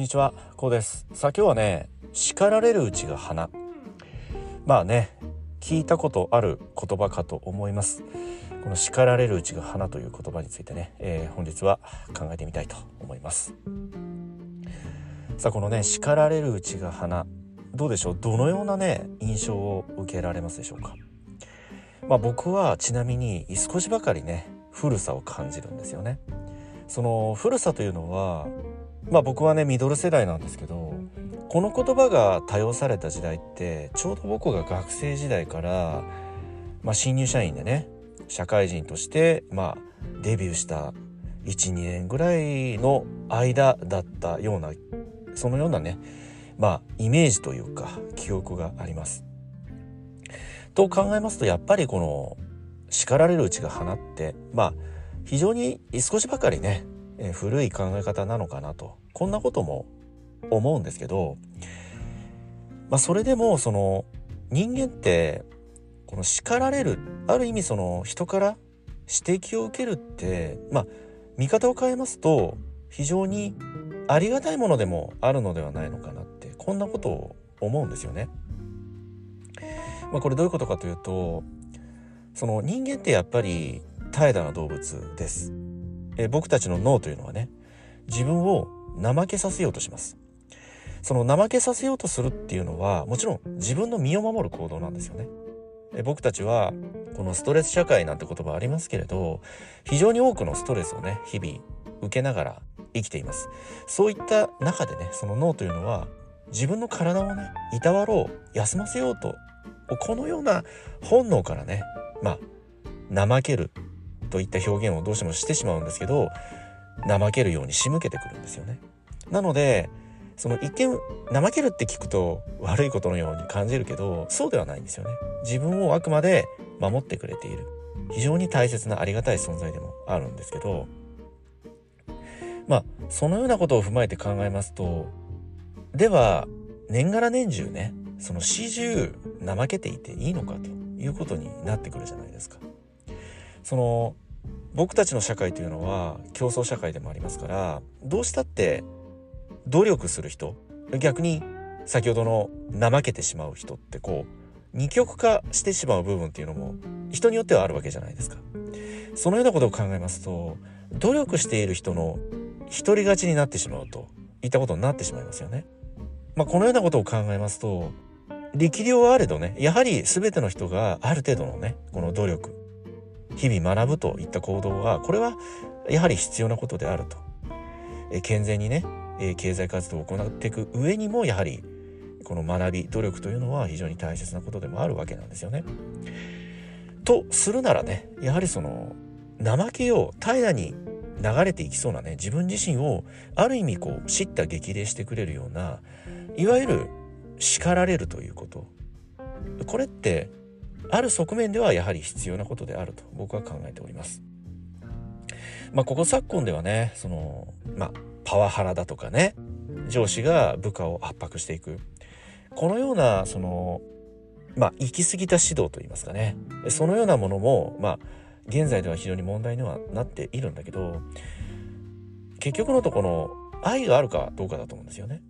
んにちは、こうです。さあ今日はね、叱られるうちが花。まあね、聞いたことある言葉かと思います。この叱られるうちが花という言葉についてね、えー、本日は考えてみたいと思います。さあこのね、叱られるうちが花。どうでしょう？どのようなね、印象を受けられますでしょうか？まあ僕はちなみに少しばかりね、古さを感じるんですよね。その古さというのはまあ僕はねミドル世代なんですけどこの言葉が多用された時代ってちょうど僕が学生時代から、まあ、新入社員でね社会人としてまあデビューした12年ぐらいの間だったようなそのようなねまあイメージというか記憶があります。と考えますとやっぱりこの叱られるうちが放ってまあ非常に少しばかりねえ古い考え方なのかなとこんなことも思うんですけど、まあ、それでもその人間ってこの叱られるある意味その人から指摘を受けるってまあ見方を変えますと非常にありがたいものでもあるのではないのかなってこんなことを思うんですよね。まあ、これどういうことかというとその人間ってやっぱり怠惰な動物です。え僕たちの脳というのはね自分を怠けさせようとします。その怠けさせようとするっていうのはもちろん自分の身を守る行動なんですよね。え僕たちはこのストレス社会なんて言葉ありますけれど非常に多くのストレスをね日々受けながら生きています。そういった中でねその脳というのは自分の体をねいたわろう休ませようとこのような本能からねまあ怠けるといった表現をどうしてもしてしまうんですけど怠けるように仕向けてくるんですよね。なのでその一見怠けるって聞くと悪いことのように感じるけどそうではないんですよね。自分をあくまで守ってくれている非常に大切なありがたい存在でもあるんですけどまあそのようなことを踏まえて考えますとでは年がら年中ねその始終怠けていていいのかということになってくるじゃないですか。その僕たちの社会というのは競争社会でもありますからどうしたって努力する人逆に先ほどの怠けてしまう人ってこう二極化してしまう部分っていうのも人によってはあるわけじゃないですか。そのようなことを考えますと努力している人の独り勝ちになってしまうといったことになってしまいますよね。まあ、このようなことを考えますと力量はあれどねやはり全ての人がある程度のねこの努力日々学ぶといった行動はこれはやはり必要なことであると。え健全にね、え経済活動を行っていく上にもやはりこの学び努力というのは非常に大切なことでもあるわけなんですよね。とするならねやはりその怠けよう怠惰に流れていきそうなね自分自身をある意味こう叱咤激励してくれるようないわゆる叱られるということこれってある側面ではやはり必要なことであると僕は考えております。まあ、ここ昨今ではね、その、まあ、パワハラだとかね、上司が部下を圧迫していく。このような、その、まあ、行き過ぎた指導といいますかね。そのようなものも、まあ、現在では非常に問題にはなっているんだけど、結局のところ、愛があるかどうかだと思うんですよね。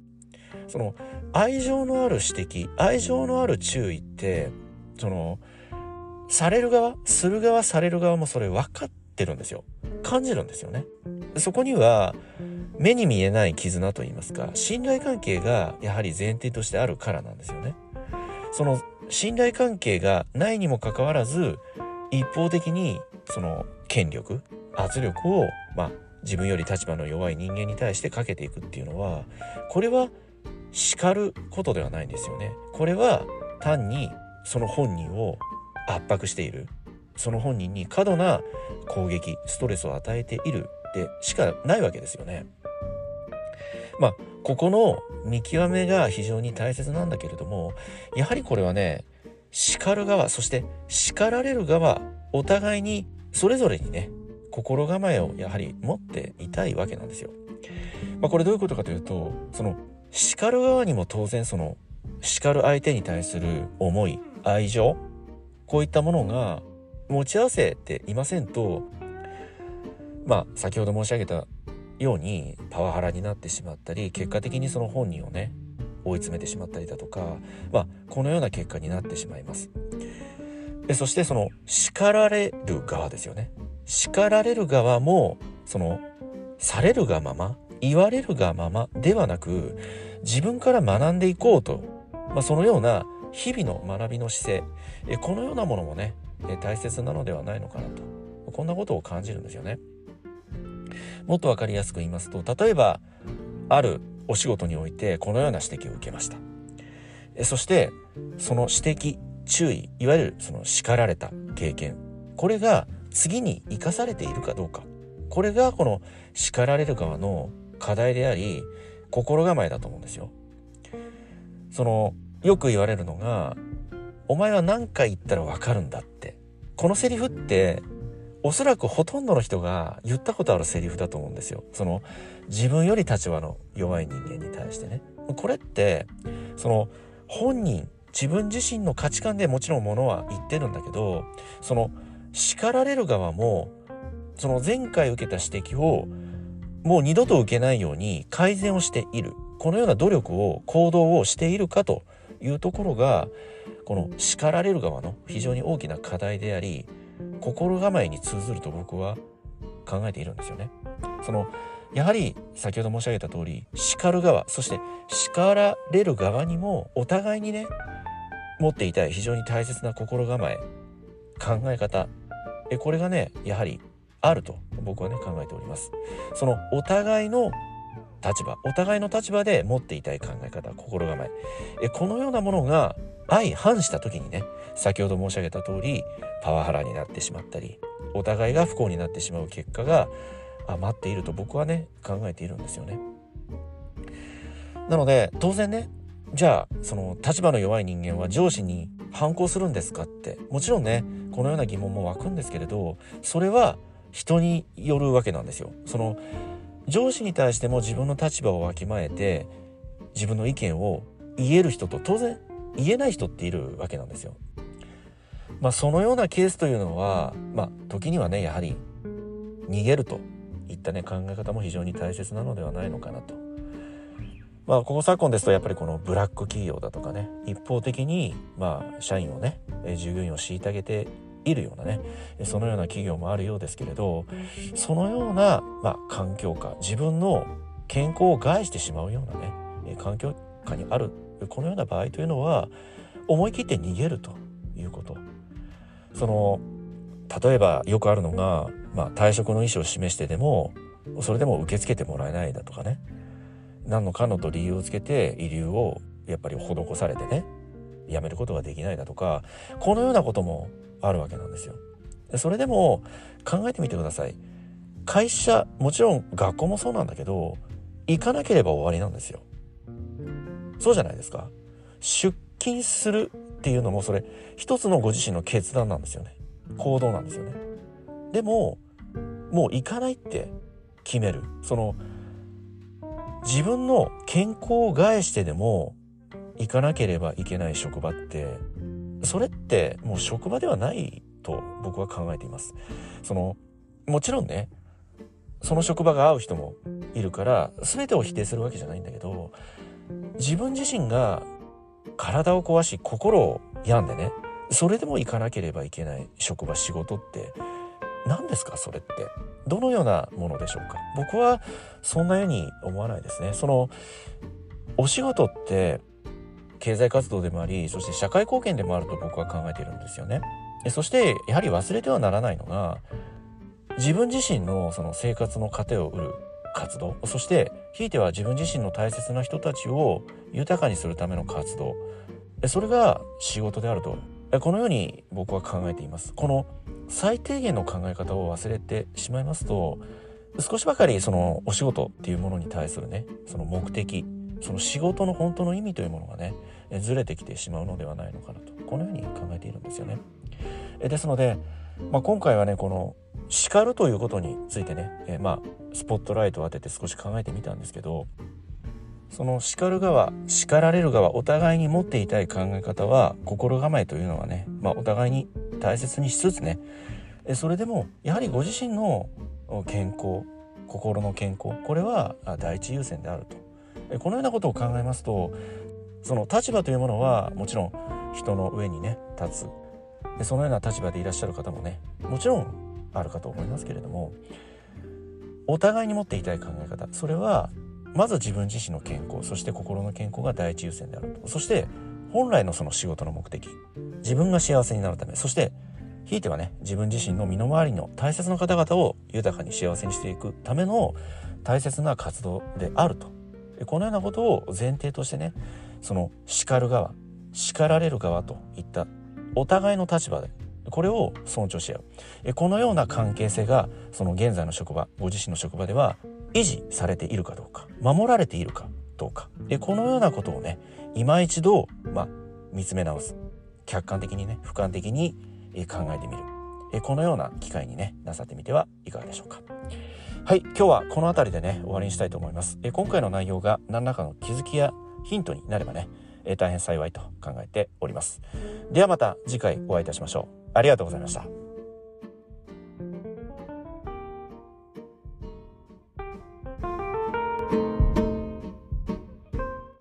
その、愛情のある指摘、愛情のある注意って、その、される側、する側、される側もそれ分かってるんですよ。感じるんですよね。そこには、目に見えない絆といいますか、信頼関係がやはり前提としてあるからなんですよね。その信頼関係がないにもかかわらず、一方的にその権力、圧力を、まあ、自分より立場の弱い人間に対してかけていくっていうのは、これは叱ることではないんですよね。これは単にその本人を圧迫しているその本人に過度な攻撃ストレスを与えているでしかないわけですよね。まあここの見極めが非常に大切なんだけれどもやはりこれはね叱る側そして叱られる側お互いにそれぞれにね心構えをやはり持っていたいわけなんですよ。まあ、これどういうことかというとその叱る側にも当然その叱る相手に対する思い愛情？こういったものが持ち合わせていませんとまあ先ほど申し上げたようにパワハラになってしまったり結果的にその本人をね追い詰めてしまったりだとか、まあ、このような結果になってしまいます。でそしてその叱られる側ですよね。叱られる側もそのされるがまま言われるがままではなく自分から学んでいこうと、まあ、そのような日々の学びの姿勢このようなものもね大切なのではないのかなとこんなことを感じるんですよね。もっと分かりやすく言いますと例えばあるお仕事においてこのような指摘を受けました。そしてその指摘注意いわゆるその叱られた経験これが次に生かされているかどうかこれがこの叱られる側の課題であり心構えだと思うんですよ。そのよく言われるのが「お前は何回言ったらわかるんだ」ってこのセリフっておそらくほとんどの人が言ったことあるセリフだと思うんですよ。その自分より立場の弱い人間に対してね。これってその本人自分自身の価値観でもちろんものは言ってるんだけどその叱られる側もその前回受けた指摘をもう二度と受けないように改善をしているこのような努力を行動をしているかというところがこの叱られる側の非常に大きな課題であり心構えに通ずると僕は考えているんですよね。そのやはり先ほど申し上げた通り叱る側そして叱られる側にもお互いにね持っていたい非常に大切な心構え考え方えこれがねやはりあると僕はね考えておりますそのお互いの立場お互いの立場で持っていたい考え方心構ええこのようなものが相反した時にね先ほど申し上げた通りパワハラになってしまったりお互いが不幸になってしまう結果が待っていると僕はね考えているんですよね。なので当然ねじゃあその立場の弱い人間は上司に反抗するんですかってもちろんねこのような疑問も湧くんですけれどそれは人によるわけなんですよ。その上司に対しても自分の立場をわきまえて自分の意見を言える人と当然言えない人っているわけなんですよ。まあそのようなケースというのはまあ時にはねやはり逃げるといったね考え方も非常に大切なのではないのかなと。まあここ昨今ですとやっぱりこのブラック企業だとかね一方的にまあ社員をね従業員を虐げているようなねそのような企業もあるようですけれどそのような、まあ、環境下自分の健康を害してしまうようなね環境下にあるこのような場合というのは思い切って逃げるということ。その例えばよくあるのが、まあ、退職の意思を示してでもそれでも受け付けてもらえないだとかね。何のかのと理由をつけて遺留をやっぱり施されてねやめることができないだとかこのようなこともあるわけなんですよ。それでも考えてみてください。会社もちろん学校もそうなんだけど行かなければ終わりなんですよ。そうじゃないですか。出勤するっていうのもそれ一つのご自身の決断なんですよね。行動なんですよね。でももう行かないって決める。その自分の健康を害してでも行かなければいけない職場ってそれってもう職場ではないと僕は考えています。そのもちろんねその職場が合う人もいるから全てを否定するわけじゃないんだけど自分自身が体を壊し心を病んでねそれでも行かなければいけない職場仕事って何ですか？それって。どのようなものでしょうか？僕はそんなように思わないですね。そのお仕事って経済活動でもありそして社会貢献でもあると僕は考えているんですよね。そしてやはり忘れてはならないのが自分自身のその生活の糧を売る活動。そしてひいては自分自身の大切な人たちを豊かにするための活動。それが仕事であると。このように僕は考えています。この最低限の考え方を忘れてしまいますと少しばかりそのお仕事っていうものに対するねその目的その仕事の本当の意味というものがねずれてきてしまうのではないのかなとこのように考えているんですよね。ですので、まあ、今回はねこの叱るということについてね、えまあスポットライトを当てて少し考えてみたんですけどその叱る側叱られる側お互いに持っていたい考え方は心構えというのはね、まあ、お互いに大切にしつつねそれでもやはりご自身の健康心の健康これは第一優先であるとこのようなことを考えますとその立場というものはもちろん人の上にね立つ。でそのような立場でいらっしゃる方もねもちろんあるかと思いますけれどもお互いに持っていたい考え方それはまず自分自身の健康そして心の健康が第一優先であると。そして本来のその仕事の目的自分が幸せになるためそしてひいてはね自分自身の身の回りの大切な方々を豊かに幸せにしていくための大切な活動であると。このようなことを前提としてねその叱る側叱られる側といったお互いの立場でこれを尊重し合う。このような関係性がその現在の職場ご自身の職場では維持されているかどうか守られているかどうか。このようなことをね今一度、まあ、見つめ直す。客観的にね俯瞰的に考えてみる。このような機会にねなさってみてはいかがでしょうか。はい今日はこの辺りでね終わりにしたいと思います。え今回の内容が何らかの気づきやヒントになればねえ大変幸いと考えております。ではまた次回お会いいたしましょう。ありがとうございました。